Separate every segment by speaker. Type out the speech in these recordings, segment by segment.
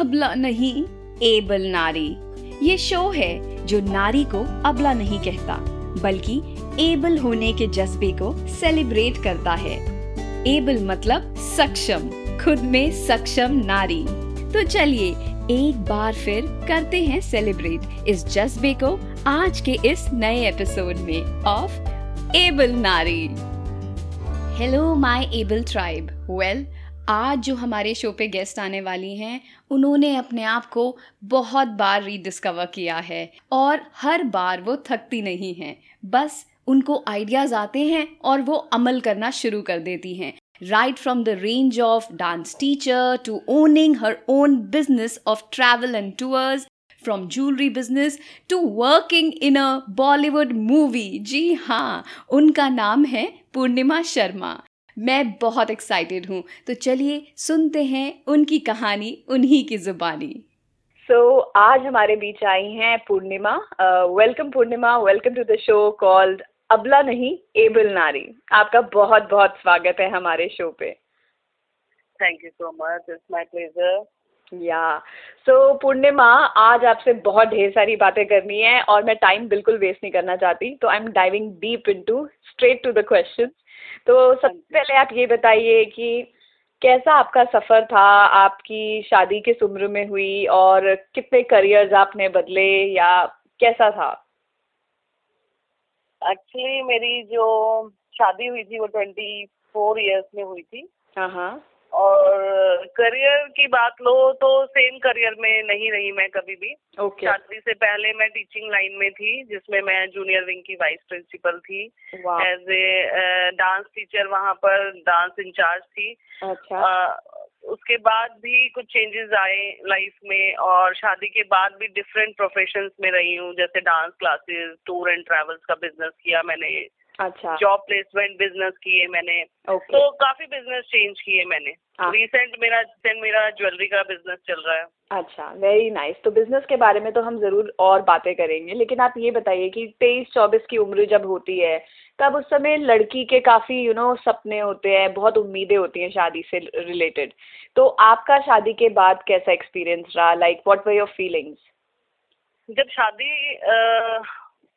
Speaker 1: अबला नहीं। एबल नारी। ये शो है जो नारी को अबला नहीं कहता, बल्कि एबल होने के जज्बे को सेलिब्रेट करता है। एबल मतलब सक्षम, खुद में सक्षम नारी। तो चलिए, एक बार फिर करते हैं सेलिब्रेट इस जज्बे को आज के इस नए एपिसोड में ऑफ़ एबल नारी। Hello my able tribe well आज जो हमारे शो पे गेस्ट आने वाली हैं, उन्होंने अपने आप को बहुत बार रीडिस्कवर किया है और हर बार वो थकती नहीं हैं। बस उनको आइडियाज़ आते हैं और वो अमल करना शुरू कर देती हैं। Right from the range of dance teacher to owning her own business of travel and tours from jewellery business to working in a Bollywood movie जी हाँ उनका नाम है पूर्णिमा शर्मा। मैं बहुत एक्साइटेड हूँ। तो चलिए सुनते हैं उनकी कहानी उन्हीं की जुबानी।
Speaker 2: सो so, आज हमारे बीच आई हैं Purnima. Welcome Purnima welcome to the show called अबला नहीं एबल नारी। आपका बहुत बहुत स्वागत है हमारे शो पे।
Speaker 3: Thank you so much it's my pleasure
Speaker 2: yeah. So Purnima आज आपसे बहुत ढेर सारी बातें करनी है और मैं टाइम बिल्कुल वेस्ट नहीं करना चाहती। तो I am diving deep into straight to the question तो सबसे हाँ पहले आप ये बताइए कि कैसा आपका सफ़र था? आपकी शादी किस उम्र में हुई और कितने करियर्स आपने बदले या कैसा था?
Speaker 3: एक्चुअली मेरी जो शादी हुई थी वो ट्वेंटी फोर ईयर्स में हुई थी।
Speaker 2: हाँ हाँ।
Speaker 3: और करियर की बात लो तो सेम करियर में नहीं रही मैं कभी भी।
Speaker 2: Okay.
Speaker 3: शादी से पहले मैं टीचिंग लाइन में थी जिसमें मैं जूनियर विंग की वाइस प्रिंसिपल थी। एज ए डांस टीचर वहाँ पर डांस इंचार्ज थी।
Speaker 2: अच्छा।
Speaker 3: आ, उसके बाद भी कुछ चेंजेस आए लाइफ में और शादी के बाद भी डिफरेंट प्रोफेशंस में रही हूँ जैसे dance classes tour and travels का बिज़नेस किया मैंने।
Speaker 2: अच्छा।
Speaker 3: जॉब प्लेसमेंट बिज़नेस किए मैंने।
Speaker 2: Okay.
Speaker 3: तो काफ़ी बिज़नेस चेंज किए मैंने। रिसेंट हाँ। मेरा मेरा ज्वेलरी का बिज़नेस चल रहा है।
Speaker 2: अच्छा वेरी नाइस तो बिज़नेस के बारे में तो हम ज़रूर और बातें करेंगे लेकिन आप ये बताइए कि तेईस चौबीस की उम्र जब होती है तब उस समय लड़की के काफ़ी यू you नो know, सपने होते हैं बहुत उम्मीदें होती हैं शादी से रिलेटेड तो आपका शादी के बाद कैसा एक्सपीरियंस रहा? Like what were your feelings
Speaker 3: जब शादी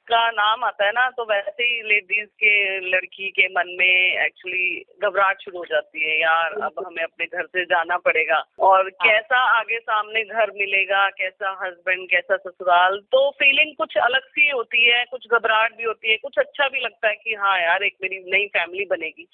Speaker 3: का नाम आता है ना तो वैसे ही लेडीज़ के लड़की के मन में एक्चुअली घबराहट शुरू हो जाती है यार अब हमें अपने घर से जाना पड़ेगा। और हाँ। कैसा आगे सामने घर मिलेगा कैसा हस्बैंड कैसा ससुराल तो फीलिंग कुछ अलग सी होती है कुछ घबराहट भी होती है कुछ अच्छा भी लगता है कि हाँ यार एक मेरी नई फैमिली बनेगी।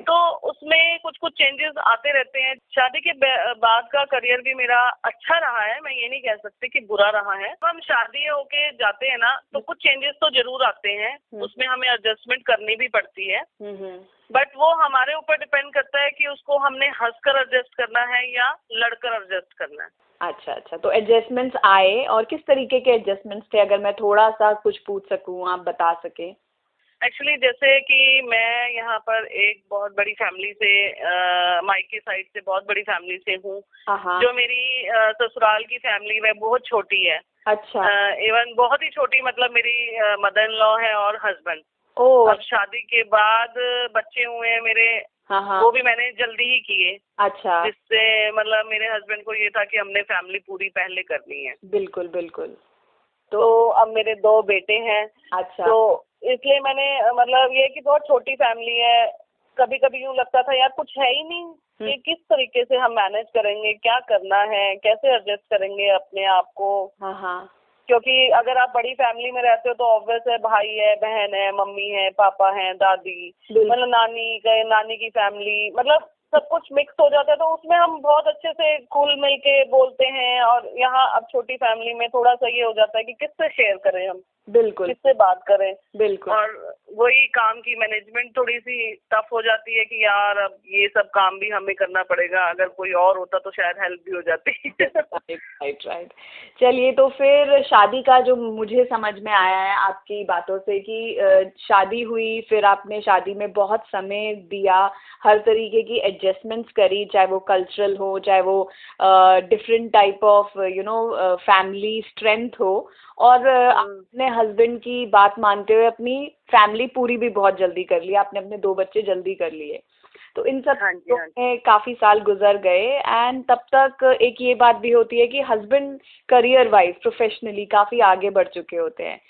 Speaker 3: तो उसमें कुछ कुछ चेंजेस आते रहते हैं। शादी के बाद का करियर भी मेरा अच्छा रहा है मैं ये नहीं कह सकती कि बुरा रहा है। तो हम शादी होके जाते हैं ना तो कुछ चेंजेस तो ज़रूर आते हैं हम्म। उसमें हमें एडजस्टमेंट करनी भी पड़ती है। But
Speaker 2: hmm, hmm.
Speaker 3: वो हमारे ऊपर डिपेंड करता है कि उसको हमने हंसकर एडजस्ट करना है या लड़कर एडजस्ट करना है।
Speaker 2: अच्छा अच्छा। तो एडजस्टमेंट्स आए और किस तरीके के एडजस्टमेंट्स थे? अगर मैं थोड़ा सा कुछ पूछ सकूँ आप बता सके।
Speaker 3: एक्चुअली जैसे कि मैं यहाँ पर एक बहुत बड़ी फैमिली से माइके साइड से बहुत बड़ी फैमिली से हूँ।
Speaker 2: हाँ।
Speaker 3: जो मेरी ससुराल की फैमिली है बहुत छोटी है।
Speaker 2: अच्छा।
Speaker 3: इवन बहुत ही छोटी मतलब मेरी मदर इन लॉ है और हस्बैंड
Speaker 2: ओ
Speaker 3: अब शादी के बाद बच्चे हुए हैं मेरे
Speaker 2: हाँ हाँ।
Speaker 3: वो भी मैंने जल्दी ही किए।
Speaker 2: अच्छा।
Speaker 3: जिससे मतलब मेरे हस्बैंड को ये था कि हमने फैमिली पूरी पहले करनी है।
Speaker 2: बिल्कुल बिल्कुल।
Speaker 3: तो अब मेरे दो बेटे हैं।
Speaker 2: अच्छा।
Speaker 3: तो इसलिए मैंने मतलब ये कि बहुत छोटी फैमिली है कभी कभी यूँ लगता था यार कुछ है ही नहीं। कि हम्म। किस तरीके से हम मैनेज करेंगे क्या करना है कैसे एडजस्ट करेंगे अपने आप को?
Speaker 2: हाँ हाँ।
Speaker 3: क्योंकि अगर आप बड़ी फैमिली में रहते हो तो ऑब्वियस है भाई है बहन है मम्मी है पापा है दादी। मतलब नानी गए नानी की फैमिली मतलब सब कुछ मिक्स हो जाता है तो उसमें हम बहुत अच्छे से खुल मिल के बोलते हैं और यहाँ अब छोटी फैमिली में थोड़ा सा ये हो जाता है कि किससे शेयर करें हम?
Speaker 2: बिल्कुल।
Speaker 3: किससे बात करें?
Speaker 2: बिल्कुल।
Speaker 3: और वही काम की मैनेजमेंट थोड़ी सी टफ हो जाती है कि यार अब ये सब काम भी हमें करना पड़ेगा अगर कोई और होता तो शायद हेल्प भी हो जाती।
Speaker 2: राइट राइट चलिए तो फिर शादी का जो मुझे समझ में आया है आपकी बातों से कि शादी हुई फिर आपने शादी में बहुत समय दिया हर तरीके की एडजस्टमेंट्स करी चाहे वो कल्चरल हो चाहे वो different type of you know family strength हो। और अपने हस्बैंड की बात मानते हुए अपनी फैमिली पूरी भी बहुत जल्दी कर ली आपने अपने दो बच्चे जल्दी कर लिए तो इन सब
Speaker 3: हाँ जी,
Speaker 2: तो
Speaker 3: हाँ जी।
Speaker 2: में काफ़ी साल गुजर गए एंड तब तक एक ये बात भी होती है कि हस्बैंड करियर वाइज प्रोफेशनली काफ़ी आगे बढ़ चुके होते हैं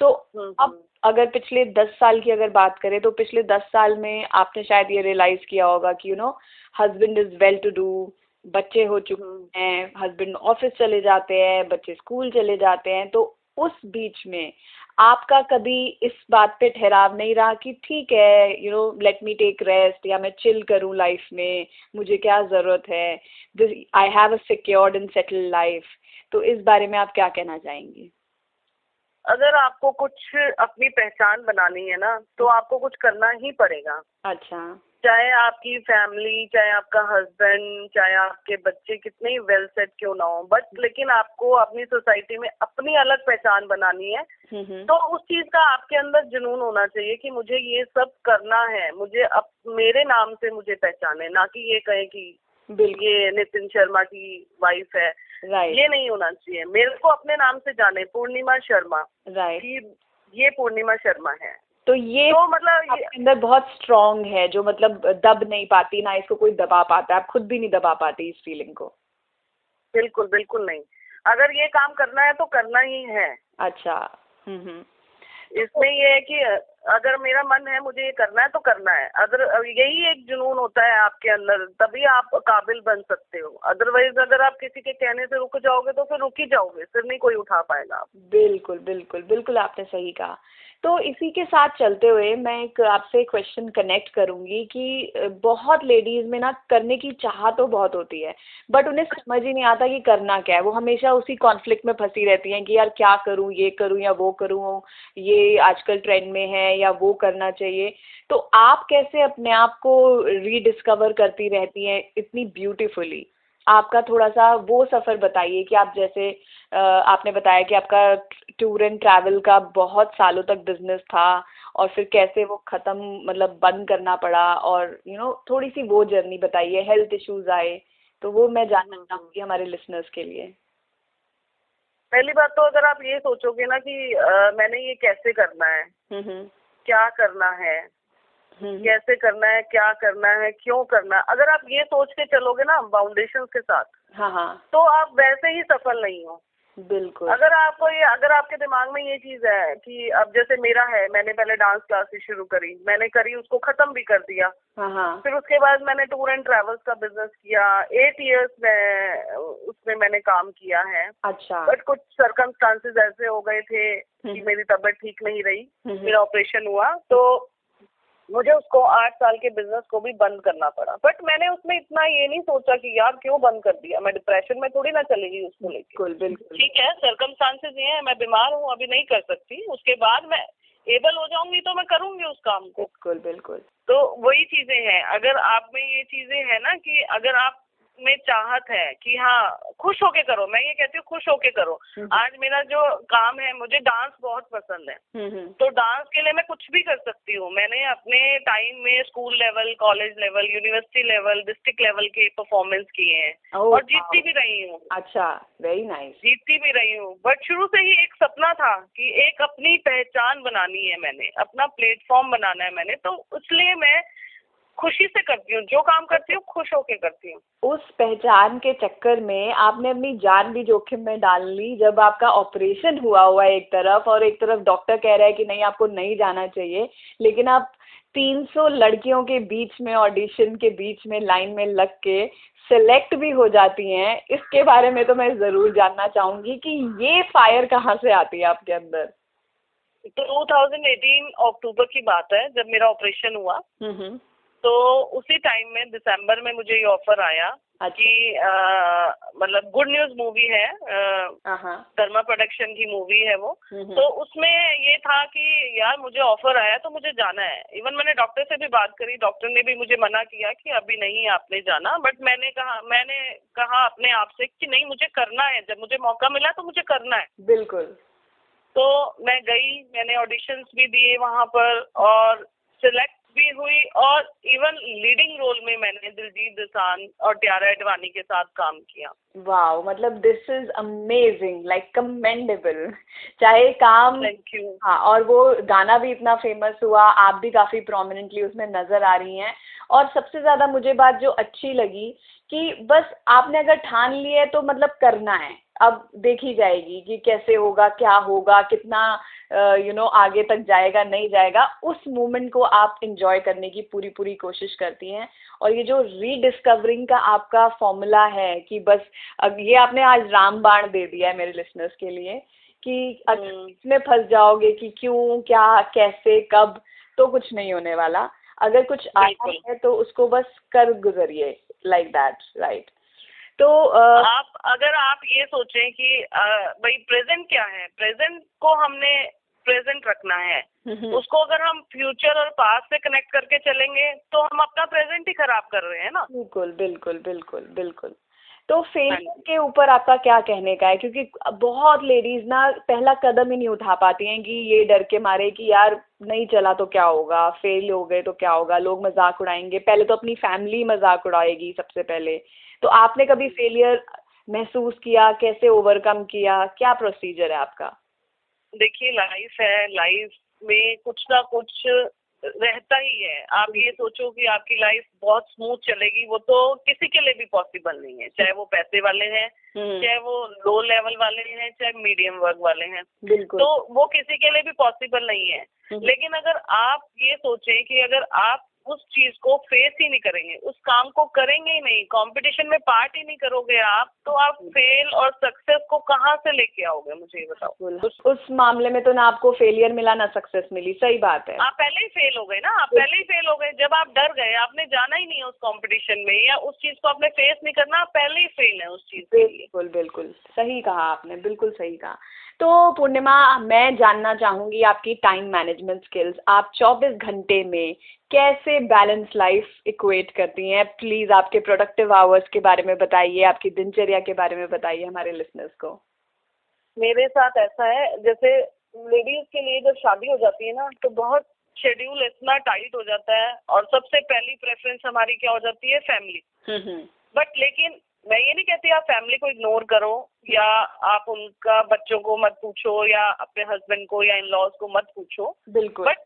Speaker 2: सो
Speaker 3: हम्म,
Speaker 2: अब
Speaker 3: हम्म।
Speaker 2: अगर पिछले दस साल की अगर बात करें तो पिछले दस साल में आपने शायद ये रियलाइज़ किया होगा कि you know husband is well to do बच्चे हो चुके
Speaker 3: हम्म।
Speaker 2: हैं हस्बैंड ऑफ़िस चले जाते हैं बच्चे स्कूल चले जाते हैं तो उस बीच में आपका कभी इस बात पे ठहराव नहीं रहा कि ठीक है you know let me take rest या मैं चिल करूँ लाइफ में मुझे क्या ज़रूरत है? I have a secured and settled life तो इस बारे में आप क्या कहना चाहेंगी?
Speaker 3: अगर आपको कुछ अपनी पहचान बनानी है ना तो आपको कुछ करना ही पड़ेगा।
Speaker 2: अच्छा।
Speaker 3: चाहे आपकी फैमिली चाहे आपका हस्बैंड चाहे आपके बच्चे कितने ही वेल सेट क्यों ना हो बट लेकिन आपको अपनी सोसाइटी में अपनी अलग पहचान बनानी है।
Speaker 2: हम्म हम्म।
Speaker 3: तो उस चीज़ का आपके अंदर जुनून होना चाहिए कि मुझे ये सब करना है मुझे अब मेरे नाम से मुझे पहचाने ना कि ये कहे कि ये नितिन शर्मा की वाइफ है। ये नहीं होना चाहिए। मेरे को अपने नाम से जाने पूर्णिमा शर्मा। ये पूर्णिमा शर्मा है।
Speaker 2: तो ये
Speaker 3: तो मतलब
Speaker 2: आपके अंदर बहुत स्ट्रांग है जो मतलब दब नहीं पाती ना इसको कोई दबा पाता आप खुद भी नहीं दबा पाती इस फीलिंग को।
Speaker 3: बिल्कुल बिल्कुल नहीं। अगर ये काम करना है तो करना ही है।
Speaker 2: अच्छा। हम्म हम्म।
Speaker 3: इसमें ये है कि अगर मेरा मन है मुझे ये करना है तो करना है। अगर यही एक जुनून होता है आपके अंदर तभी आप काबिल बन सकते हो। अदरवाइज़ अगर आप किसी के कहने से रुक जाओगे तो फिर रुक ही जाओगे। फिर नहीं कोई उठा पाएगा आप।
Speaker 2: बिल्कुल बिल्कुल बिल्कुल आपने सही कहा। तो इसी के साथ चलते हुए मैं एक आपसे क्वेश्चन कनेक्ट करूँगी कि बहुत लेडीज़ में ना करने की चाह तो बहुत होती है बट उन्हें समझ ही नहीं आता कि करना क्या है। वो हमेशा उसी कॉन्फ्लिक्ट में फंसी रहती हैं कि यार क्या करूँ, ये करूँ या वो करूँ, ये आजकल ट्रेंड में है या वो करना चाहिए। तो आप कैसे अपने आप को रीडिस्कवर करती रहती हैं इतनी ब्यूटीफुली आपका थोड़ा सा वो सफ़र बताइए कि आप जैसे आपने बताया कि आपका टूर एंड ट्रैवल का बहुत सालों तक बिज़नेस था और फिर कैसे वो ख़त्म मतलब बंद करना पड़ा और यू you नो know, थोड़ी सी वो जर्नी बताइए हेल्थ इश्यूज़ आए तो वो मैं जानना चाहूँगी हमारे लिसनर्स के लिए।
Speaker 3: पहली बात तो अगर आप ये सोचोगे ना कि मैंने ये कैसे करना है
Speaker 2: हम्म हम्म।
Speaker 3: क्या करना है
Speaker 2: हम्म
Speaker 3: कैसे करना है क्या करना है क्यों करना है। अगर आप ये सोच के चलोगे ना फाउंडेशन के साथ
Speaker 2: हाँ हाँ।
Speaker 3: तो आप वैसे ही सफल नहीं हो।
Speaker 2: बिल्कुल।
Speaker 3: अगर आपको ये अगर आपके दिमाग में ये चीज़ है कि अब जैसे मेरा है मैंने पहले डांस क्लासेस शुरू करी मैंने करी उसको खत्म भी कर दिया।
Speaker 2: हाँ हाँ।
Speaker 3: फिर उसके बाद मैंने टूर एंड ट्रेवल्स का बिज़नेस किया। एट इयर्स में उसमें मैंने काम किया है।
Speaker 2: अच्छा।
Speaker 3: बट कुछ सरकमस्टांसेस ऐसे हो गए थे कि
Speaker 2: हम्म।
Speaker 3: मेरी तबीयत ठीक नहीं रही।
Speaker 2: हम्म।
Speaker 3: मेरा ऑपरेशन हुआ। तो मुझे उसको आठ साल के बिज़नेस को भी बंद करना पड़ा। बट मैंने उसमें इतना ये नहीं सोचा कि यार क्यों बंद कर दिया? मैं डिप्रेशन में थोड़ी ना चलेगी गई उसको लेकर
Speaker 2: बिल्कुल बिल्कुल।
Speaker 3: ठीक है सरकमस्टांसेस ये है मैं बीमार हूँ अभी नहीं कर सकती। उसके बाद मैं एबल हो जाऊँगी तो मैं करूँगी उस काम को।
Speaker 2: बिल्कुल बिल्कुल।
Speaker 3: तो वही चीज़ें हैं। अगर आप में ये चीज़ें हैं ना कि अगर आप में चाहत है कि हाँ खुश होके करो। मैं ये कहती हूँ खुश होके करो।
Speaker 2: हम्म।
Speaker 3: आज मेरा जो काम है मुझे डांस बहुत पसंद है।
Speaker 2: हम्म हम्म।
Speaker 3: तो डांस के लिए मैं कुछ भी कर सकती हूँ। मैंने अपने टाइम में school level college level university level district level के परफॉर्मेंस किए हैं। और जीतती भी रही हूँ।
Speaker 2: अच्छा वेरी नाइस
Speaker 3: जीतती भी रही हूँ। बट शुरू से ही एक सपना था कि एक अपनी पहचान बनानी है मैंने अपना प्लेटफॉर्म बनाना है मैंने। तो इसलिए मैं खुशी से करती हूँ जो काम करती हूँ खुश होके करती हूँ।
Speaker 2: उस पहचान के चक्कर में आपने अपनी जान भी जोखिम में डाल ली जब आपका ऑपरेशन हुआ हुआ है एक तरफ़ और एक तरफ़ डॉक्टर कह रहा है कि नहीं आपको नहीं जाना चाहिए लेकिन आप 300 लड़कियों के बीच में ऑडिशन के बीच में लाइन में लग के सेलेक्ट भी हो जाती हैं। इसके बारे में तो मैं ज़रूर जानना चाहूँगी कि ये फायर कहाँ से आती है आपके अंदर?
Speaker 3: 2018 अक्टूबर की बात है जब मेरा ऑपरेशन हुआ।
Speaker 2: हम्म हम्म।
Speaker 3: तो उसी टाइम में दिसंबर में मुझे ये ऑफ़र आया
Speaker 2: अच्छा।
Speaker 3: कि मतलब गुड न्यूज़ मूवी है धर्मा प्रोडक्शन की मूवी है वो।
Speaker 2: हम्म, हम्म।
Speaker 3: तो उसमें ये था कि यार मुझे ऑफ़र आया तो मुझे जाना है। इवन मैंने डॉक्टर से भी बात करी डॉक्टर ने भी मुझे मना किया कि अभी नहीं आपने जाना। बट मैंने कहा मैंने कहा अपने आप से कि नहीं मुझे करना है। जब मुझे मौका मिला तो मुझे करना है।
Speaker 2: बिल्कुल।
Speaker 3: तो मैं गई मैंने ऑडिशंस भी दिए वहाँ पर और सिलेक्ट भी हुई और इवन लीडिंग रोल में मैंने दिलजीत दोसांझ और ट्यारा एडवाणी के साथ काम किया।
Speaker 2: वाओ मतलब this is amazing like commendable चाहे काम
Speaker 3: थैंक यू
Speaker 2: हाँ और वो गाना भी इतना फ़ेमस हुआ आप भी काफ़ी प्रोमिनेंटली उसमें नज़र आ रही हैं। और सबसे ज़्यादा मुझे बात जो अच्छी लगी कि बस आपने अगर ठान लिया है तो मतलब करना है। अब देखी जाएगी कि कैसे होगा क्या होगा कितना यू नो आगे तक जाएगा नहीं जाएगा। उस मोमेंट को आप इंजॉय करने की पूरी पूरी कोशिश करती हैं। और ये जो रीडिस्कवरिंग का आपका फॉर्मूला है कि बस अब ये आपने आज रामबाण दे दिया है मेरे लिसनर्स के लिए कि
Speaker 3: हम्म।
Speaker 2: इसमें फंस जाओगे कि क्यों क्या कैसे कब तो कुछ नहीं होने वाला। अगर कुछ आता है तो उसको बस कर गुजरिए लाइक दैट राइट तो
Speaker 3: आप अगर आप ये सोचें कि भाई प्रेजेंट क्या है? प्रेजेंट को हमने प्रेजेंट रखना है।
Speaker 2: हम्म,
Speaker 3: उसको अगर हम फ्यूचर और पास्ट से कनेक्ट करके चलेंगे तो हम अपना प्रेजेंट ही खराब कर रहे हैं ना?
Speaker 2: बिल्कुल बिल्कुल बिल्कुल बिल्कुल। तो फेलियर
Speaker 3: हाँ
Speaker 2: के ऊपर आपका क्या कहने का है? क्योंकि बहुत लेडीज़ ना पहला कदम ही नहीं उठा पाती हैं कि ये डर के मारे कि यार नहीं चला तो क्या होगा? फेल हो गए तो क्या होगा? लोग मज़ाक उड़ाएँगे। पहले तो अपनी फैमिली मज़ाक उड़ाएगी सबसे पहले। तो आपने कभी फेलियर महसूस किया? कैसे ओवरकम किया? क्या प्रोसीजर है आपका?
Speaker 3: देखिए लाइफ है। लाइफ में कुछ ना कुछ रहता ही है। आप ये सोचो कि आपकी लाइफ बहुत स्मूथ चलेगी। वो तो किसी के लिए भी पॉसिबल नहीं है। चाहे वो पैसे वाले हैं
Speaker 2: हम्म,
Speaker 3: चाहे वो लो लेवल वाले हैं चाहे मीडियम वर्ग वाले हैं। तो वो किसी के लिए भी पॉसिबल नहीं है।
Speaker 2: हम्म।
Speaker 3: लेकिन अगर आप ये सोचें कि अगर आप उस चीज़ को फेस ही नहीं करेंगे। उस काम को करेंगे ही नहीं। कंपटीशन में पार्ट ही नहीं करोगे आप तो आप फेल और सक्सेस को कहाँ से लेके आओगे? मुझे ये बताओ।
Speaker 2: उस, उस मामले में तो ना आपको फेलियर मिला ना सक्सेस मिली। सही बात है।
Speaker 3: आप पहले ही फेल हो गए ना। आप पहले ही फेल हो गए। जब आप डर गए आपने जाना ही नहीं है उस कॉम्पिटिशन में या उस चीज़ को आपने फेस नहीं करना आप पहले ही फेल है उस चीज़
Speaker 2: बिल्कुल बिल्कुल। सही कहा आपने। बिल्कुल सही कहा। तो पूर्णिमा मैं जानना चाहूँगी आपकी टाइम मैनेजमेंट स्किल्स आप 24 घंटे में कैसे बैलेंस लाइफ इक्वेट करती हैं? प्लीज़ आपके प्रोडक्टिव आवर्स के बारे में बताइए आपकी दिनचर्या के बारे में बताइए हमारे लिसनर्स को।
Speaker 3: मेरे साथ ऐसा है जैसे लेडीज़ के लिए जब शादी हो जाती है ना तो बहुत शेड्यूल इतना टाइट हो जाता है और सबसे पहली प्रेफरेंस हमारी क्या हो जाती है? फैमिली
Speaker 2: हम्म
Speaker 3: बट लेकिन मैं ये नहीं कहती आप फैमिली को इग्नोर करो या आप उनका बच्चों को मत पूछो या अपने हस्बैंड को या इन लॉज को मत पूछो।
Speaker 2: बिल्कुल।
Speaker 3: बट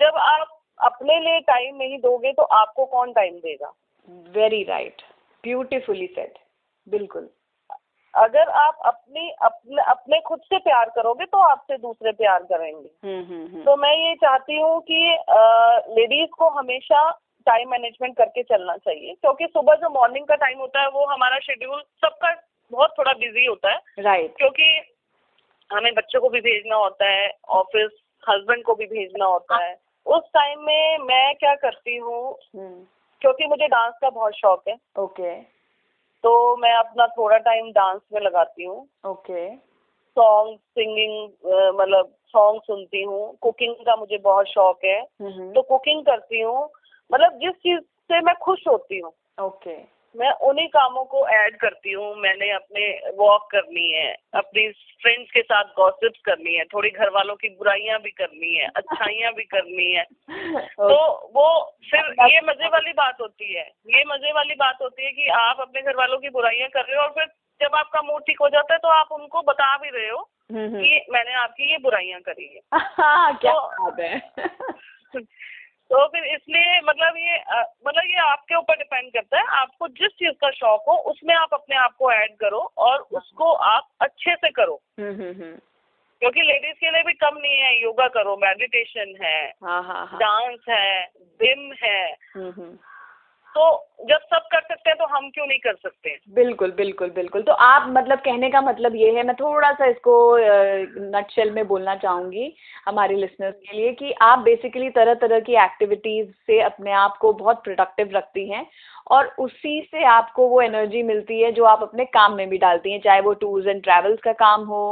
Speaker 3: जब आप अपने लिए टाइम नहीं दोगे तो आपको कौन टाइम देगा?
Speaker 2: वेरी राइट ब्यूटिफुली सेट बिल्कुल।
Speaker 3: अगर आप अपनी अपने अपने खुद से प्यार करोगे तो आपसे दूसरे प्यार करेंगे।
Speaker 2: हम्म हम्म हम्म।
Speaker 3: तो मैं ये चाहती हूँ कि लेडीज़ को हमेशा टाइम मैनेजमेंट करके चलना चाहिए। क्योंकि सुबह जो मॉर्निंग का टाइम होता है वो हमारा शेड्यूल सबका बहुत थोड़ा बिज़ी होता है।
Speaker 2: राइट
Speaker 3: क्योंकि हमें बच्चों को भी भेजना होता है ऑफ़िस हस्बैंड को भी भेजना होता है। उस टाइम में मैं क्या करती हूँ
Speaker 2: हम्म।
Speaker 3: क्योंकि मुझे डांस का बहुत शौक है।
Speaker 2: ओके
Speaker 3: तो मैं अपना थोड़ा टाइम डांस में लगाती हूँ।
Speaker 2: ओके
Speaker 3: सॉन्ग सिंगिंग मतलब सॉन्ग सुनती हूँ। कुकिंग का मुझे बहुत शौक है।
Speaker 2: हम्म
Speaker 3: तो कुकिंग करती हूँ। मतलब जिस चीज़ से मैं खुश होती हूँ।
Speaker 2: ओके
Speaker 3: मैं उन्हीं कामों को ऐड करती हूँ। मैंने अपने वॉक करनी है अपनी फ्रेंड्स के साथ गॉसिप्स करनी है थोड़ी घर वालों की बुराइयाँ भी करनी है अच्छाइयाँ भी करनी है। तो वो फिर ये मज़े वाली बात होती है। ये मज़े वाली बात होती है कि आप अपने घर वालों की बुराइयाँ कर रहे हो और फिर जब आपका मूड ठीक हो जाता है तो आप उनको बता भी रहे हो
Speaker 2: हम्म।
Speaker 3: कि मैंने आपकी ये बुराइयाँ करी है।
Speaker 2: हाँ, क्या
Speaker 3: तो-
Speaker 2: बात है।
Speaker 3: तो फिर इसलिए मतलब ये मतलब ये आपके ऊपर डिपेंड करता है। आपको जिस चीज़ का शौक हो उसमें आप अपने आप को ऐड करो और उसको आप अच्छे से करो।
Speaker 2: हम्म हम्म हम्म।
Speaker 3: क्योंकि लेडीज़ के लिए भी कम नहीं है योगा करो मेडिटेशन है
Speaker 2: हाँ हाँ हाँ।
Speaker 3: डांस है जिम है।
Speaker 2: हम्म हम्म।
Speaker 3: तो जब सब कर सकते हैं तो हम क्यों नहीं कर सकते
Speaker 2: बिल्कुल बिल्कुल बिल्कुल। तो आप मतलब कहने का मतलब ये है, मैं थोड़ा सा इसको नटशेल में बोलना चाहूँगी हमारे लिसनर्स के लिए कि आप बेसिकली तरह तरह की एक्टिविटीज़ से अपने आप को बहुत प्रोडक्टिव रखती हैं और उसी से आपको वो एनर्जी मिलती है जो आप अपने काम में भी डालती हैं चाहे वो टूर्स एंड ट्रैवल्स का काम हो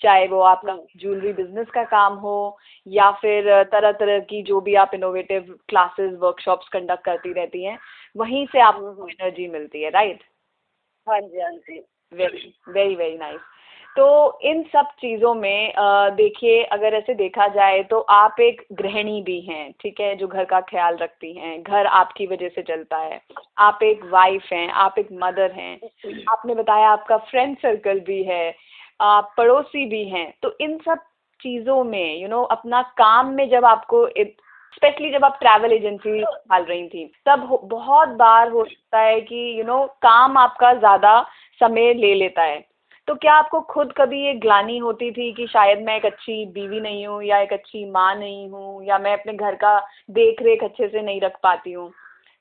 Speaker 2: चाहे वो आपका ज्वेलरी बिज़नेस का काम हो या फिर तरह तरह की जो भी आप इनोवेटिव क्लासेस वर्कशॉप्स कंडक्ट करती रहती हैं वहीं से आपको एनर्जी मिलती है राइट
Speaker 3: हाँ जी हाँ जी।
Speaker 2: वेरी वेरी वेरी नाइस तो इन सब चीज़ों में देखिए, अगर ऐसे देखा जाए तो आप एक गृहिणी भी हैं, ठीक है, जो घर का ख्याल रखती हैं, घर आपकी वजह से चलता है। आप एक वाइफ हैं, आप एक मदर हैं, आपने बताया आपका फ्रेंड सर्कल भी है, आप पड़ोसी भी हैं तो इन सब चीज़ों में यू नो अपना काम में जब आपको स्पेशली जब आप ट्रैवल एजेंसी संभाल रही थी, तब बहुत बार हो सकता है कि यू नो काम आपका ज़्यादा समय ले लेता है। तो क्या आपको खुद कभी ये ग्लानी होती थी कि शायद मैं एक अच्छी बीवी नहीं हूँ या एक अच्छी माँ नहीं हूँ या मैं अपने घर का देख रेख अच्छे से नहीं रख पाती हूँ?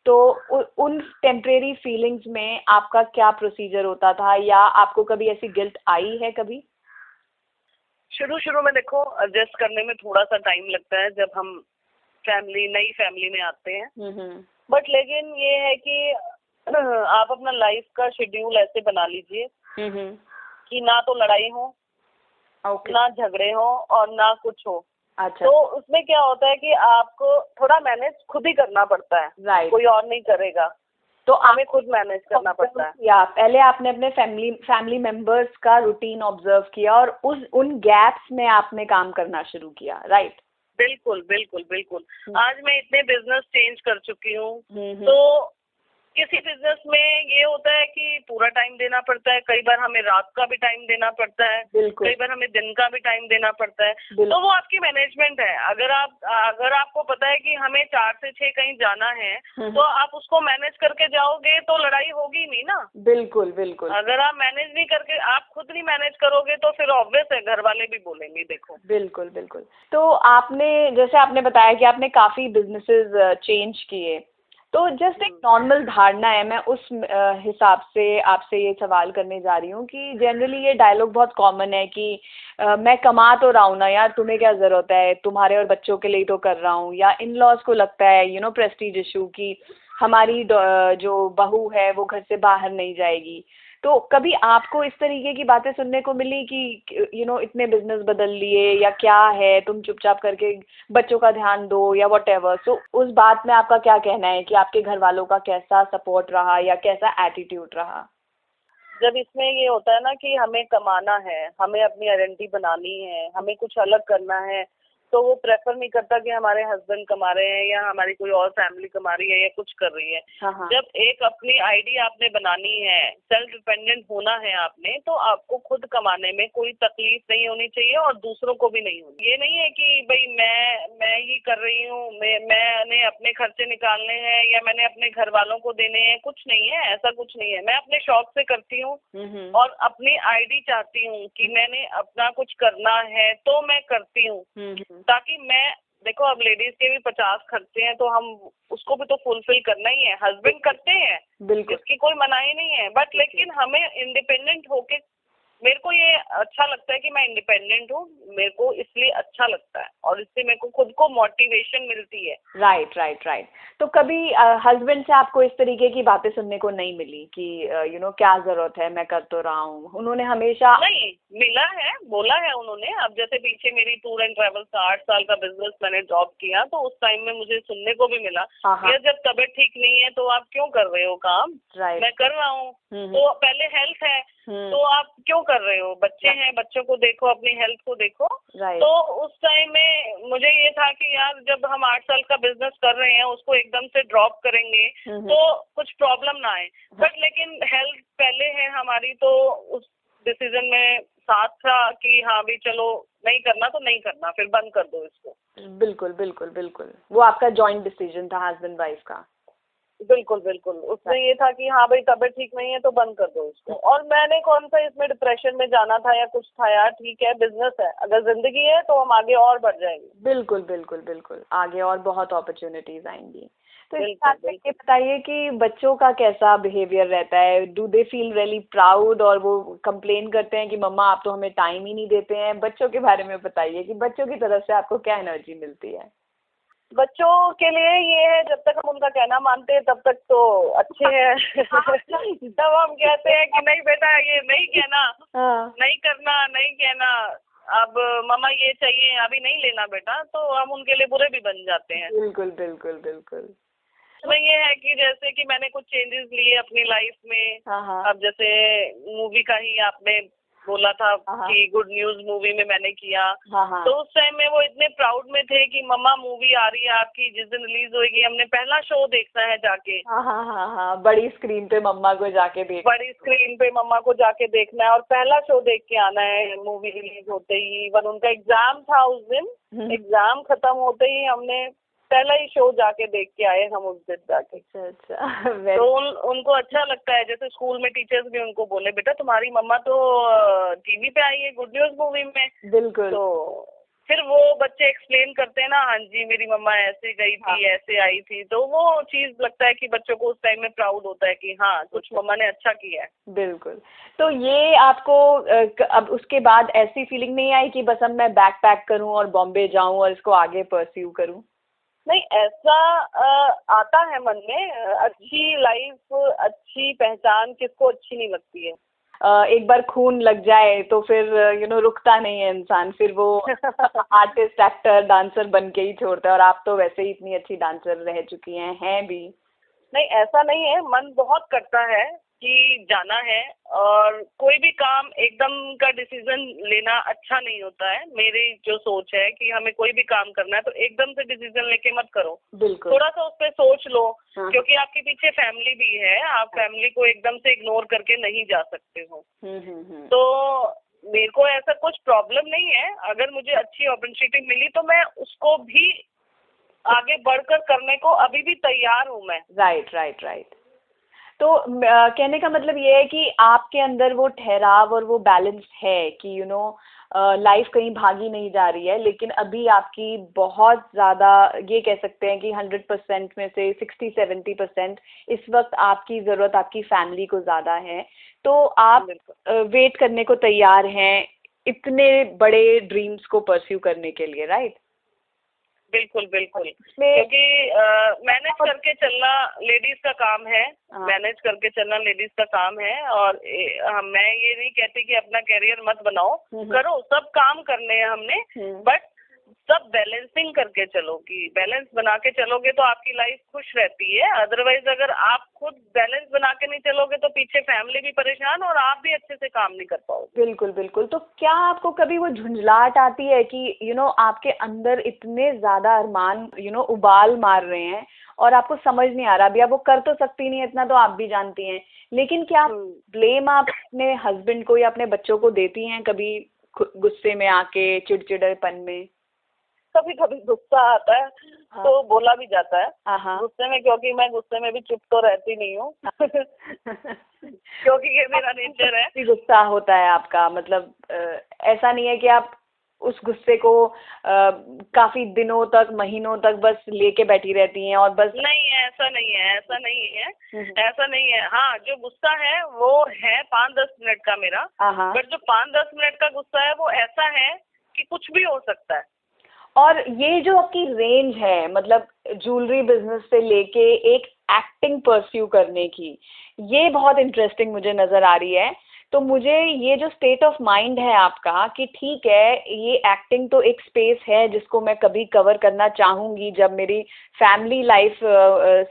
Speaker 2: तो उन टेम्परेरी फीलिंग्स में आपका क्या प्रोसीजर होता था या आपको कभी ऐसी गिल्ट आई है कभी?
Speaker 3: शुरू शुरू में देखो एडजस्ट करने में थोड़ा सा टाइम लगता है जब हम फैमिली नई फैमिली में आते हैं। But hmm, hmm. लेकिन ये है कि आप अपना लाइफ का शेड्यूल ऐसे बना लीजिए हम्म, कि ना तो लड़ाई हो okay. ना झगड़े हो और ना कुछ हो। अच्छा। तो उसमें क्या होता है कि आपको थोड़ा मैनेज खुद ही करना पड़ता है।
Speaker 2: राइट
Speaker 3: कोई और नहीं करेगा। तो हमें खुद मैनेज करना पड़ता है।
Speaker 2: या पहले आपने अपने फैमिली फैमिली मेंबर्स का रूटीन ऑब्ज़र्व किया और उस उन गैप्स में आपने काम करना शुरू किया राइट
Speaker 3: बिल्कुल बिल्कुल बिल्कुल। हम्म। आज मैं इतने बिज़नेस चेंज कर चुकी हूँ। हम्म, हम्म। तो किसी बिज़नेस में ये होता है कि पूरा टाइम देना पड़ता है कई बार हमें रात का भी टाइम देना पड़ता है कई बार हमें दिन का भी टाइम देना पड़ता है। तो वो आपकी मैनेजमेंट है। अगर आप अगर आपको पता है कि हमें चार से छह कहीं जाना है हम्म, तो। आप उसको मैनेज करके जाओगे तो लड़ाई होगी नहीं ना?
Speaker 2: बिल्कुल बिल्कुल।
Speaker 3: अगर आप मैनेज नहीं करके आप खुद नहीं मैनेज करोगे तो फिर ऑब्वियस है घर वाले भी बोलेंगे देखो।
Speaker 2: बिल्कुल बिल्कुल। तो आपने जैसे आपने बताया कि आपने काफ़ी बिजनेसेस चेंज किए। तो जस्ट एक नॉर्मल धारणा है, मैं उस हिसाब से आपसे ये सवाल करने जा रही हूँ कि जनरली ये डायलॉग बहुत कॉमन है कि मैं कमा तो रहा हूँ ना यार, तुम्हें क्या ज़रूरत है? तुम्हारे और बच्चों के लिए तो कर रहा हूँ। या इन लॉज को लगता है यू नो प्रेस्टीज इशू कि हमारी जो बहू है, वो घर से बाहर नहीं जाएगी। तो कभी आपको इस तरीके की बातें सुनने को मिली कि यू नो इतने बिज़नेस बदल लिए या क्या है? तुम चुपचाप करके बच्चों का ध्यान दो या वट एवर सो उस बात में आपका क्या कहना है कि आपके घर वालों का कैसा सपोर्ट रहा या कैसा एटीट्यूड रहा?
Speaker 3: जब इसमें ये होता है ना कि हमें कमाना है, हमें अपनी आइडेंटिटी बनानी है, हमें कुछ अलग करना है तो वो प्रेफर नहीं करता कि हमारे हस्बैंड कमा रहे हैं या हमारी कोई और फैमिली कमा रही है या कुछ कर रही है। हाँ, हाँ। जब एक अपनी आईडी आपने बनानी है सेल्फ डिपेंडेंट होना है आपने तो आपको खुद कमाने में कोई तकलीफ़ नहीं होनी चाहिए और दूसरों को भी नहीं होनी ये नहीं है कि भाई मैं मैं ही कर रही हूँ मैं मैंने अपने खर्चे निकालने हैं या मैंने अपने घर वालों को देने हैं कुछ नहीं है ऐसा कुछ नहीं है। मैं अपने शौक से करती हूँ हम्म, हम्म। और अपनी आईडी चाहती हूँ कि मैंने अपना कुछ करना है तो मैं करती हूँ। हम्म, ताकि मैं देखो अब लेडीज़ के भी पचास खर्चे हैं तो हम उसको भी तो फुलफिल करना ही है। हस्बैंड करते हैं
Speaker 2: बिल्कुल।
Speaker 3: इसकी कोई मनाही नहीं है। बट लेकिन हमें इंडिपेंडेंट होके मेरे को ये अच्छा लगता है कि मैं इंडिपेंडेंट हूँ मेरे को इसलिए अच्छा लगता है और इससे मेरे को खुद को मोटिवेशन मिलती है।
Speaker 2: राइट राइट राइट तो कभी हस्बैंड uh, से आपको इस तरीके की बातें सुनने को नहीं मिली कि you uh, know you know, क्या ज़रूरत है मैं कर तो रहा हूँ? उन्होंने हमेशा
Speaker 3: नहीं मिला है बोला है उन्होंने। अब जैसे पीछे मेरी टूर एंड ट्रेवल का आठ साल का बिज़नेस मैंने जॉब किया तो उस टाइम में मुझे सुनने को भी मिला हाँ, हाँ। जब तबीयत ठीक नहीं है तो आप क्यों कर रहे हो काम? मैं कर रहा हूँ। हम्म, तो पहले हेल्थ है तो आप क्यों कर रहे हो? बच्चे हैं बच्चों को देखो अपनी हेल्थ को देखो। तो उस टाइम में मुझे ये था कि यार जब हम आठ साल का बिज़नेस कर रहे हैं उसको एकदम से ड्रॉप करेंगे तो कुछ प्रॉब्लम ना आए। बट। लेकिन हेल्थ पहले है हमारी तो उस डिसीज़न में साथ था कि हाँ भी चलो नहीं करना तो नहीं करना फिर बंद कर दो इसको।
Speaker 2: बिल्कुल बिल्कुल बिल्कुल। वो आपका जॉइंट डिसीज़न था हस्बैंड वाइफ का।
Speaker 3: बिल्कुल बिल्कुल। उसमें ये था कि हाँ भाई तबीयत ठीक नहीं है तो बंद कर दो उसको। और मैंने कौन सा इसमें डिप्रेशन में जाना था या कुछ था यार ठीक है बिज़नेस है। अगर ज़िंदगी है तो हम आगे और बढ़ जाएँगे।
Speaker 2: बिल्कुल बिल्कुल बिल्कुल। आगे और बहुत अपॉर्चुनिटीज़ आएँगी। तो इस बात में ये बताइए कि बच्चों का कैसा बिहेवियर रहता है? Do they feel really proud और वो कंप्लेन करते हैं कि मम्मा आप तो हमें टाइम ही नहीं देते हैं। बच्चों के बारे में बताइए कि बच्चों की तरफ़ से आपको क्या एनर्जी मिलती है?
Speaker 3: बच्चों के लिए ये है जब तक हम उनका कहना मानते हैं तब तक तो अच्छे हैं। तब हम कहते हैं कि नहीं बेटा ये नहीं कहना हाँ। नहीं करना नहीं कहना। अब मामा ये चाहिए अभी नहीं लेना बेटा तो हम उनके लिए बुरे भी बन जाते हैं।
Speaker 2: बिल्कुल बिल्कुल बिल्कुल।
Speaker 3: इसमें ये है कि जैसे कि मैंने कुछ चेंजेस लिए अपनी लाइफ में। हाँ, हाँ। अब जैसे मूवी का ही आपने बोला था
Speaker 2: हाँ।
Speaker 3: कि गुड न्यूज़ मूवी में मैंने किया।
Speaker 2: हाँ हाँ।
Speaker 3: तो उस टाइम में वो इतने प्राउड में थे कि मम्मा मूवी आ रही है आपकी जिस दिन रिलीज़ होगी हमने पहला शो देखना है जाके।
Speaker 2: हाँ हाँ हाँ हाँ बड़ी स्क्रीन पे मम्मा को जाके देख
Speaker 3: बड़ी स्क्रीन पे मम्मा को जाके देखना है और पहला शो देख के आना है मूवी रिलीज़ होते ही। वन उनका एग्ज़ाम था उस दिन।
Speaker 2: हम्म।
Speaker 3: एग्ज़ाम खत्म होते ही हमने पहला ही शो जाके देख के आए हम उस दिन जाके।
Speaker 2: अच्छा अच्छा।
Speaker 3: तो उन, उनको अच्छा लगता है जैसे स्कूल में टीचर्स भी उनको बोले बेटा तुम्हारी मम्मा तो टीवी पे आई है गुड न्यूज़ मूवी में।
Speaker 2: बिल्कुल।
Speaker 3: तो फिर वो बच्चे एक्सप्लेन करते हैं ना हाँ जी मेरी मम्मा ऐसे गई थी
Speaker 2: हाँ।
Speaker 3: ऐसे आई थी। तो वो चीज़ लगता है कि बच्चों को उस टाइम में प्राउड होता है कि हाँ कुछ मम्मा ने अच्छा किया है।
Speaker 2: बिल्कुल। तो ये आपको अब उसके बाद ऐसी फीलिंग नहीं आई कि बस अब मैं बैक पैक करूँ और बॉम्बे जाऊँ और इसको आगे परस्यू करूँ?
Speaker 3: नहीं ऐसा आता है मन में अच्छी लाइफ अच्छी पहचान किसको अच्छी नहीं लगती है।
Speaker 2: एक बार खून लग जाए तो फिर यू नो रुकता नहीं है इंसान फिर वो आर्टिस्ट एक्टर डांसर बन के ही छोड़ता है और आप तो वैसे ही इतनी अच्छी डांसर रह चुकी हैं हैं भी।
Speaker 3: नहीं ऐसा नहीं है मन बहुत करता है कि जाना है और कोई भी काम एकदम का डिसीज़न लेना अच्छा नहीं होता है। मेरी जो सोच है कि हमें कोई भी काम करना है तो एकदम से डिसीज़न लेके मत करो।
Speaker 2: बिल्कुल।
Speaker 3: थोड़ा सा उस पर सोच लो
Speaker 2: हाँ।
Speaker 3: क्योंकि आपके पीछे फैमिली भी है आप फैमिली को एकदम से इग्नोर करके नहीं जा सकते हो।
Speaker 2: हम्म हम्म हम्म।
Speaker 3: तो मेरे को ऐसा कुछ प्रॉब्लम नहीं है। अगर मुझे अच्छी अपॉर्चुनिटी मिली तो मैं उसको भी आगे बढ़कर करने को अभी भी तैयार हूँ मैं।
Speaker 2: राइट राइट राइट तो कहने का मतलब ये है कि आपके अंदर वो ठहराव और वो बैलेंस है कि यू नो लाइफ कहीं भागी नहीं जा रही है लेकिन अभी आपकी बहुत ज़्यादा ये कह सकते हैं कि हंड्रेड परसेंट में से सिक्सटी सेवेंटी परसेंट इस वक्त आपकी ज़रूरत आपकी फैमिली को ज़्यादा है। तो आप वेट करने को तैयार हैं इतने बड़े ड्रीम्स को परस्यू करने के लिए राइट
Speaker 3: बिल्कुल बिल्कुल क्योंकि मैनेज करके चलना लेडीज़ का काम है
Speaker 2: हाँ।
Speaker 3: मैनेज करके चलना लेडीज़ का काम है और ए, हम- मैं ये नहीं कहती कि अपना करियर मत बनाओ
Speaker 2: हम्म।
Speaker 3: करो सब काम करने हैं हमने
Speaker 2: हम्म।
Speaker 3: बट सब बैलेंसिंग करके चलो कि बैलेंस बना के चलोगे तो आपकी लाइफ खुश रहती है। अदरवाइज़ अगर आप खुद बैलेंस बना के नहीं चलोगे तो पीछे फैमिली भी परेशान और आप भी अच्छे से काम नहीं कर पाओगे।
Speaker 2: बिल्कुल बिल्कुल। तो क्या आपको कभी वो झुंझलाहट आती है कि यू you नो know, आपके अंदर इतने ज़्यादा अरमान यू नो उबाल मार रहे हैं और आपको समझ नहीं आ रहा अभी आप वो कर तो सकती नहीं इतना तो आप भी जानती हैं। लेकिन क्या
Speaker 3: हम्म।
Speaker 2: ब्लेम आप अपने हस्बैंड को या अपने बच्चों को देती हैं कभी गुस्से में आके चिड़चिड़ेपन में?
Speaker 3: कभी कभी गुस्सा आता है
Speaker 2: हाँ।
Speaker 3: तो बोला भी जाता है।
Speaker 2: हाँ हाँ।
Speaker 3: गुस्से में क्योंकि मैं गुस्से में भी चुप तो रहती नहीं हूँ। क्योंकि ये मेरा नेचर है।
Speaker 2: गुस्सा होता है आपका? मतलब ऐसा नहीं है कि आप उस गुस्से को अ, काफ़ी दिनों तक महीनों तक बस लेके बैठी रहती हैं और बस
Speaker 3: नहीं है ऐसा नहीं है ऐसा नहीं है।
Speaker 2: हम्म।
Speaker 3: ऐसा नहीं है। हाँ जो गुस्सा है वो है पाँच दस मिनट का मेरा।
Speaker 2: हाँ हाँ।
Speaker 3: बट जो पाँच दस मिनट का गुस्सा है वो ऐसा है कि कुछ भी हो सकता है।
Speaker 2: और ये जो आपकी रेंज है मतलब ज्वेलरी बिज़नेस से लेके एक एक्टिंग परस्यू करने की, ये बहुत इंटरेस्टिंग मुझे नज़र आ रही है। तो मुझे ये जो स्टेट ऑफ़ माइंड है आपका कि ठीक है, ये एक्टिंग तो एक स्पेस है जिसको मैं कभी कवर करना चाहूँगी जब मेरी फैमिली लाइफ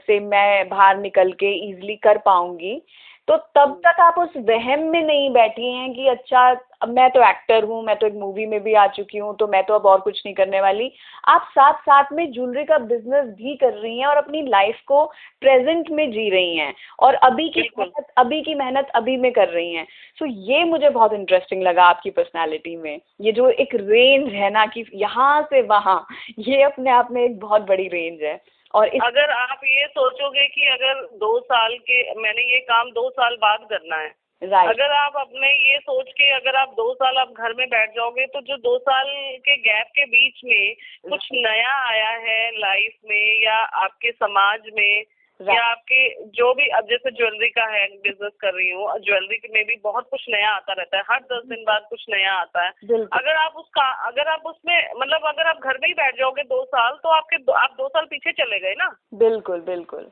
Speaker 2: से मैं बाहर निकल के इजीली कर पाऊँगी। तो तब तक आप उस वहम में नहीं बैठी हैं कि अच्छा अब मैं तो एक्टर हूँ मैं तो एक मूवी में भी आ चुकी हूँ तो मैं तो अब और कुछ नहीं करने वाली। आप साथ साथ में ज्वेलरी का बिज़नेस भी कर रही हैं और अपनी लाइफ को प्रेजेंट में जी रही हैं और अभी की मेहनत अभी की मेहनत अभी में कर रही हैं। सो ये मुझे बहुत इंटरेस्टिंग लगा आपकी पर्सनैलिटी में। ये जो एक रेंज है ना कि यहाँ से वहाँ ये अपने आप में एक बहुत बड़ी रेंज है। और इस
Speaker 3: अगर आप ये सोचोगे कि अगर दो साल के मैंने ये काम दो साल बाद करना है
Speaker 2: right.
Speaker 3: अगर आप अपने ये सोच के अगर आप दो साल आप घर में बैठ जाओगे तो जो दो साल के गैप के बीच में कुछ नया आया है लाइफ में या आपके समाज में या आपके जो भी अब जैसे ज्वेलरी का है बिज़नेस कर रही हूँ ज्वेलरी में भी बहुत कुछ नया आता रहता है हर दस दिन बाद कुछ नया आता है। अगर आप उसका अगर आप उसमें मतलब अगर आप घर में ही बैठ जाओगे दो साल तो आपके आप दो साल पीछे चले गए ना?
Speaker 2: बिल्कुल बिल्कुल।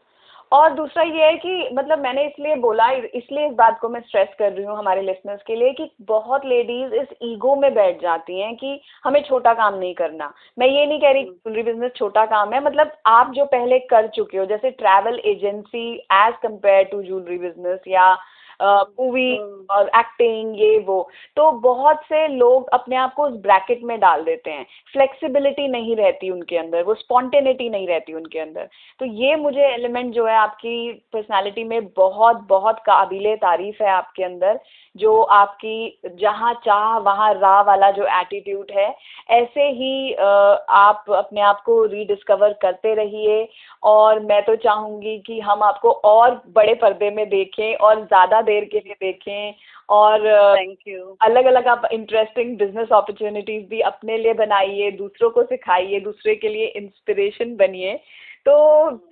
Speaker 2: और दूसरा ये है कि मतलब मैंने इसलिए बोला इसलिए इस बात को मैं स्ट्रेस कर रही हूँ हमारे लिसनर्स के लिए कि बहुत लेडीज़ इस ईगो में बैठ जाती हैं कि हमें छोटा काम नहीं करना। मैं ये नहीं कह रही ज्वेलरी बिज़नेस छोटा काम है मतलब आप जो पहले कर चुके हो जैसे travel agency as compare to jewellery business या मूवी और एक्टिंग ये वो। तो बहुत से लोग अपने आप को उस ब्रैकेट में डाल देते हैं। फ्लेक्सिबिलिटी नहीं रहती उनके अंदर वो स्पॉन्टेनिटी नहीं रहती उनके अंदर। तो ये मुझे एलिमेंट जो है आपकी पर्सनालिटी में बहुत बहुत काबिल तारीफ़ है आपके अंदर जो आपकी जहाँ चाह वहाँ राह वाला जो एटीट्यूड है ऐसे ही आप अपने आप को रीडिस्कवर करते रहिए। और मैं तो चाहूँगी कि हम आपको और बड़े पर्दे में देखें और ज़्यादा देर के लिए देखें और
Speaker 3: थैंक यू
Speaker 2: अलग अलग आप इंटरेस्टिंग बिज़नेस अपॉर्चुनिटीज़ भी अपने लिए बनाइए दूसरों को सिखाइए दूसरे के लिए इंस्पिरेशन बनिए। तो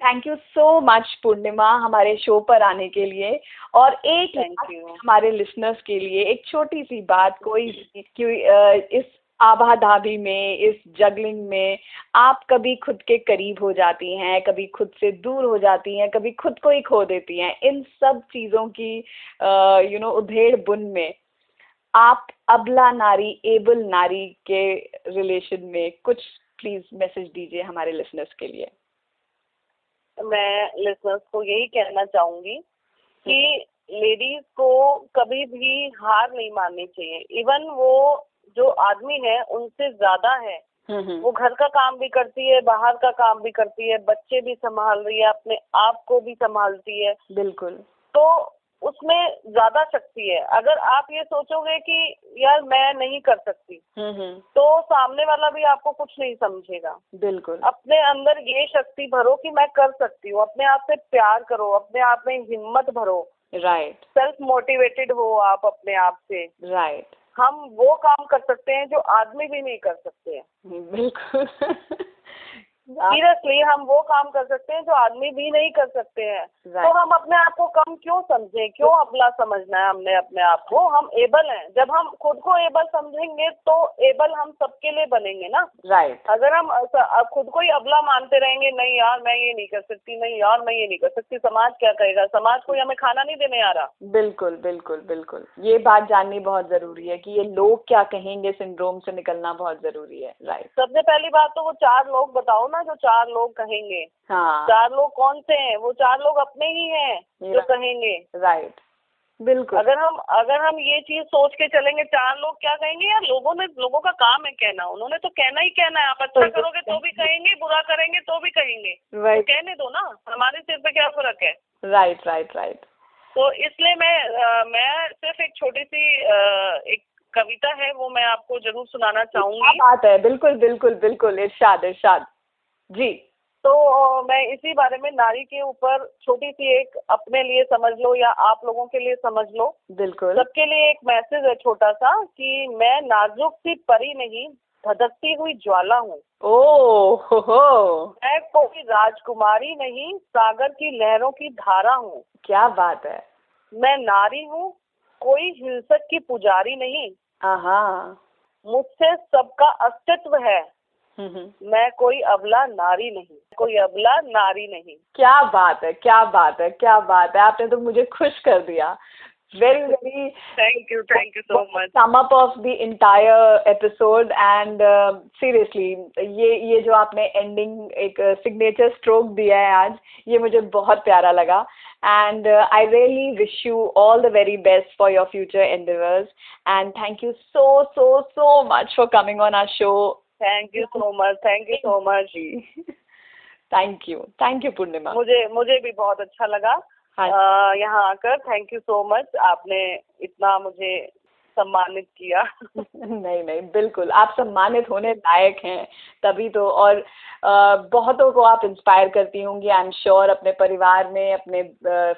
Speaker 2: thank you so much Purnima हमारे शो पर आने के लिए। और एक हमारे लिसनर्स के लिए एक छोटी सी बात कोई इस आबाधाबी में, इस जगलिंग में, आप कभी खुद के करीब हो जाती हैं, कभी खुद से दूर हो जाती हैं, कभी खुद को ही खो देती हैं। इन सब चीज़ों की यू नो उधेड़ बुन में, आप अबला नारी, एबल नारी के रिलेशन में कुछ प्लीज़ मैसेज दीजिए हमारे लिसनर्स के लिए।
Speaker 3: मैं लिसनर्स को यही कहना चाहूँगी कि लेडीज़ को कभी भी हार नहीं माननी चाहिए। इवन वो जो आदमी है उनसे ज़्यादा है। हम्म, हम्म। वो घर का काम भी करती है बाहर का काम भी करती है बच्चे भी संभाल रही है अपने आप को भी संभालती है।
Speaker 2: बिल्कुल।
Speaker 3: तो उसमें ज़्यादा शक्ति है। अगर आप ये सोचोगे कि यार मैं नहीं कर सकती
Speaker 2: हम्म,
Speaker 3: तो सामने वाला भी आपको कुछ नहीं समझेगा।
Speaker 2: बिल्कुल।
Speaker 3: अपने अंदर ये शक्ति भरो कि मैं कर सकती हूँ। अपने आप से प्यार करो अपने आप में हिम्मत भरो।
Speaker 2: राइट
Speaker 3: सेल्फ मोटिवेटेड हो आप अपने आप से।
Speaker 2: राइट
Speaker 3: हम वो काम कर सकते हैं जो आदमी भी नहीं कर सकते हैं।
Speaker 2: बिल्कुल।
Speaker 3: सीरियसली हम वो काम कर सकते हैं जो आदमी भी नहीं कर सकते हैं। तो हम अपने आप को कम क्यों समझे? क्यों अबला समझना है हमने अपने आप को? हम एबल हैं। जब हम खुद को एबल समझेंगे तो एबल हम सबके लिए बनेंगे ना।
Speaker 2: राइट
Speaker 3: अगर हम खुद को ही अबला मानते रहेंगे नहीं यार मैं ये नहीं कर सकती नहीं यार मैं ये नहीं कर सकती समाज क्या कहेगा? समाज को हमें खाना नहीं देने आ रहा।
Speaker 2: बिल्कुल बिल्कुल बिल्कुल। ये बात जाननी बहुत ज़रूरी है कि ये लोग क्या कहेंगे सिंड्रोम से निकलना बहुत ज़रूरी है। राइट
Speaker 3: सबसे पहली बात तो वो चार लोग बताओ ना जो चार लोग कहेंगे।
Speaker 2: हाँ।
Speaker 3: चार लोग कौन से हैं? वो चार लोग अपने ही हैं जो कहेंगे।
Speaker 2: राइट बिल्कुल।
Speaker 3: अगर हम अगर हम ये चीज़ सोच के चलेंगे चार लोग क्या कहेंगे? यार लोगों ने लोगों का काम है कहना। उन्होंने तो कहना ही कहना है। आप अच्छा करोगे तो भी कहेंगे बुरा करेंगे तो भी कहेंगे।
Speaker 2: right.
Speaker 3: तो कहने दो ना। हमारे सिर पे क्या फ़र्क है?
Speaker 2: राइट राइट राइट
Speaker 3: तो इसलिए मैं आ, मैं सिर्फ़ एक छोटी सी आ, एक कविता है वो मैं आपको ज़रूर सुनाना चाहूँगी।
Speaker 2: बात है? बिल्कुल बिल्कुल बिल्कुल। इरशाद इरशाद। जी
Speaker 3: तो मैं इसी बारे में नारी के ऊपर छोटी सी एक अपने लिए समझ लो या आप लोगों के लिए समझ लो।
Speaker 2: बिल्कुल।
Speaker 3: सबके लिए एक मैसेज है छोटा सा कि मैं नाजुक सी परी नहीं धधकती हुई ज्वाला हूँ।
Speaker 2: ओ हो
Speaker 3: मैं कोई राजकुमारी नहीं सागर की लहरों की धारा हूँ।
Speaker 2: क्या बात है।
Speaker 3: मैं नारी हूँ कोई हिंसक की पुजारी नहीं। मुझसे सबका अस्तित्व है। मैं कोई अबला नारी नहीं कोई अबला नारी नहीं।
Speaker 2: क्या बात है क्या बात है क्या बात है आपने तो मुझे खुश कर दिया। Very very
Speaker 3: thank you thank you so much
Speaker 2: sum up of the entire episode and seriously ये ये जो आपने एंडिंग एक सिग्नेचर स्ट्रोक दिया है आज ये मुझे बहुत प्यारा लगा। And uh, I really wish you all the very best for your future endeavors. And thank you so, so, so much for coming on our show.
Speaker 3: Thank you so much thank you so much ji
Speaker 2: thank you thank you Purnima
Speaker 3: मुझे मुझे भी बहुत अच्छा लगा हाँ यहाँ आकर. Thank you so much आपने इतना मुझे सम्मानित किया।
Speaker 2: नहीं नहीं बिल्कुल। आप सम्मानित होने लायक हैं। तभी तो और बहुतों को आप इंस्पायर करती होंगी आई एम श्योर अपने परिवार में अपने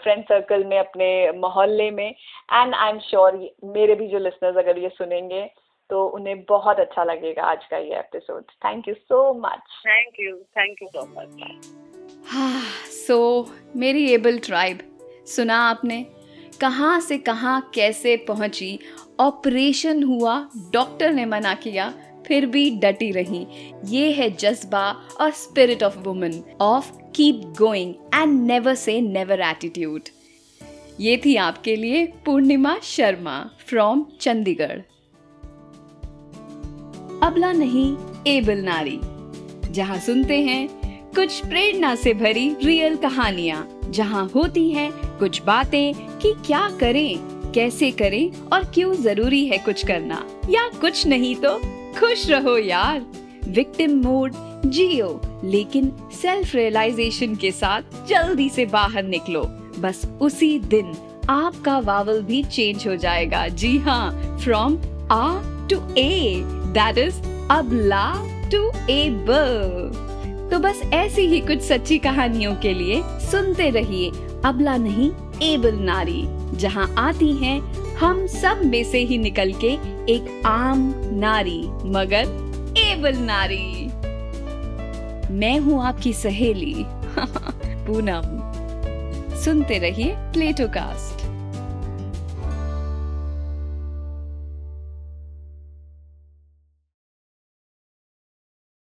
Speaker 2: फ्रेंड सर्कल में अपने मोहल्ले में। एंड आई एम श्योर मेरे भी जो लिसनर्स अगर ये सुनेंगे तो उन्हें बहुत अच्छा लगेगा आज का ये episode thank you so much
Speaker 3: thank you thank you so much
Speaker 1: हाँ सो मेरी एबल ट्राइब सुना आपने? कहाँ से कहाँ कैसे पहुँची? ऑपरेशन हुआ डॉक्टर ने मना किया फिर भी डटी रही। ये है जज्बा और spirit of woman of keep going and never say never attitude ये थी आपके लिए पूर्णिमा शर्मा फ्रॉम चंडीगढ़। अबला नहीं, एबल नारी। जहाँ सुनते हैं,
Speaker 2: कुछ प्रेरणा से भरी रियल कहानियाँ। जहाँ होती है कुछ बातें कि क्या करें, कैसे करें और क्यों ज़रूरी है कुछ करना। या कुछ नहीं तो खुश रहो यार। विक्टिम मोड जियो। लेकिन सेल्फ रियलाइजेशन के साथ जल्दी से बाहर निकलो। बस उसी दिन आपका वावल भी चेंज हो जाएगा। जी हाँ फ्रॉम आ टू ए दैट इज़ अबला टू एबल तो बस ऐसी ही कुछ सच्ची कहानियों के लिए सुनते रहिए अबला नहीं एबल नारी, जहाँ आती हैं हम सब में से ही निकल के एक आम नारी, मगर एबल नारी। मैं हूँ आपकी सहेली, पूनम। सुनते रहिए प्लेटो कास्ट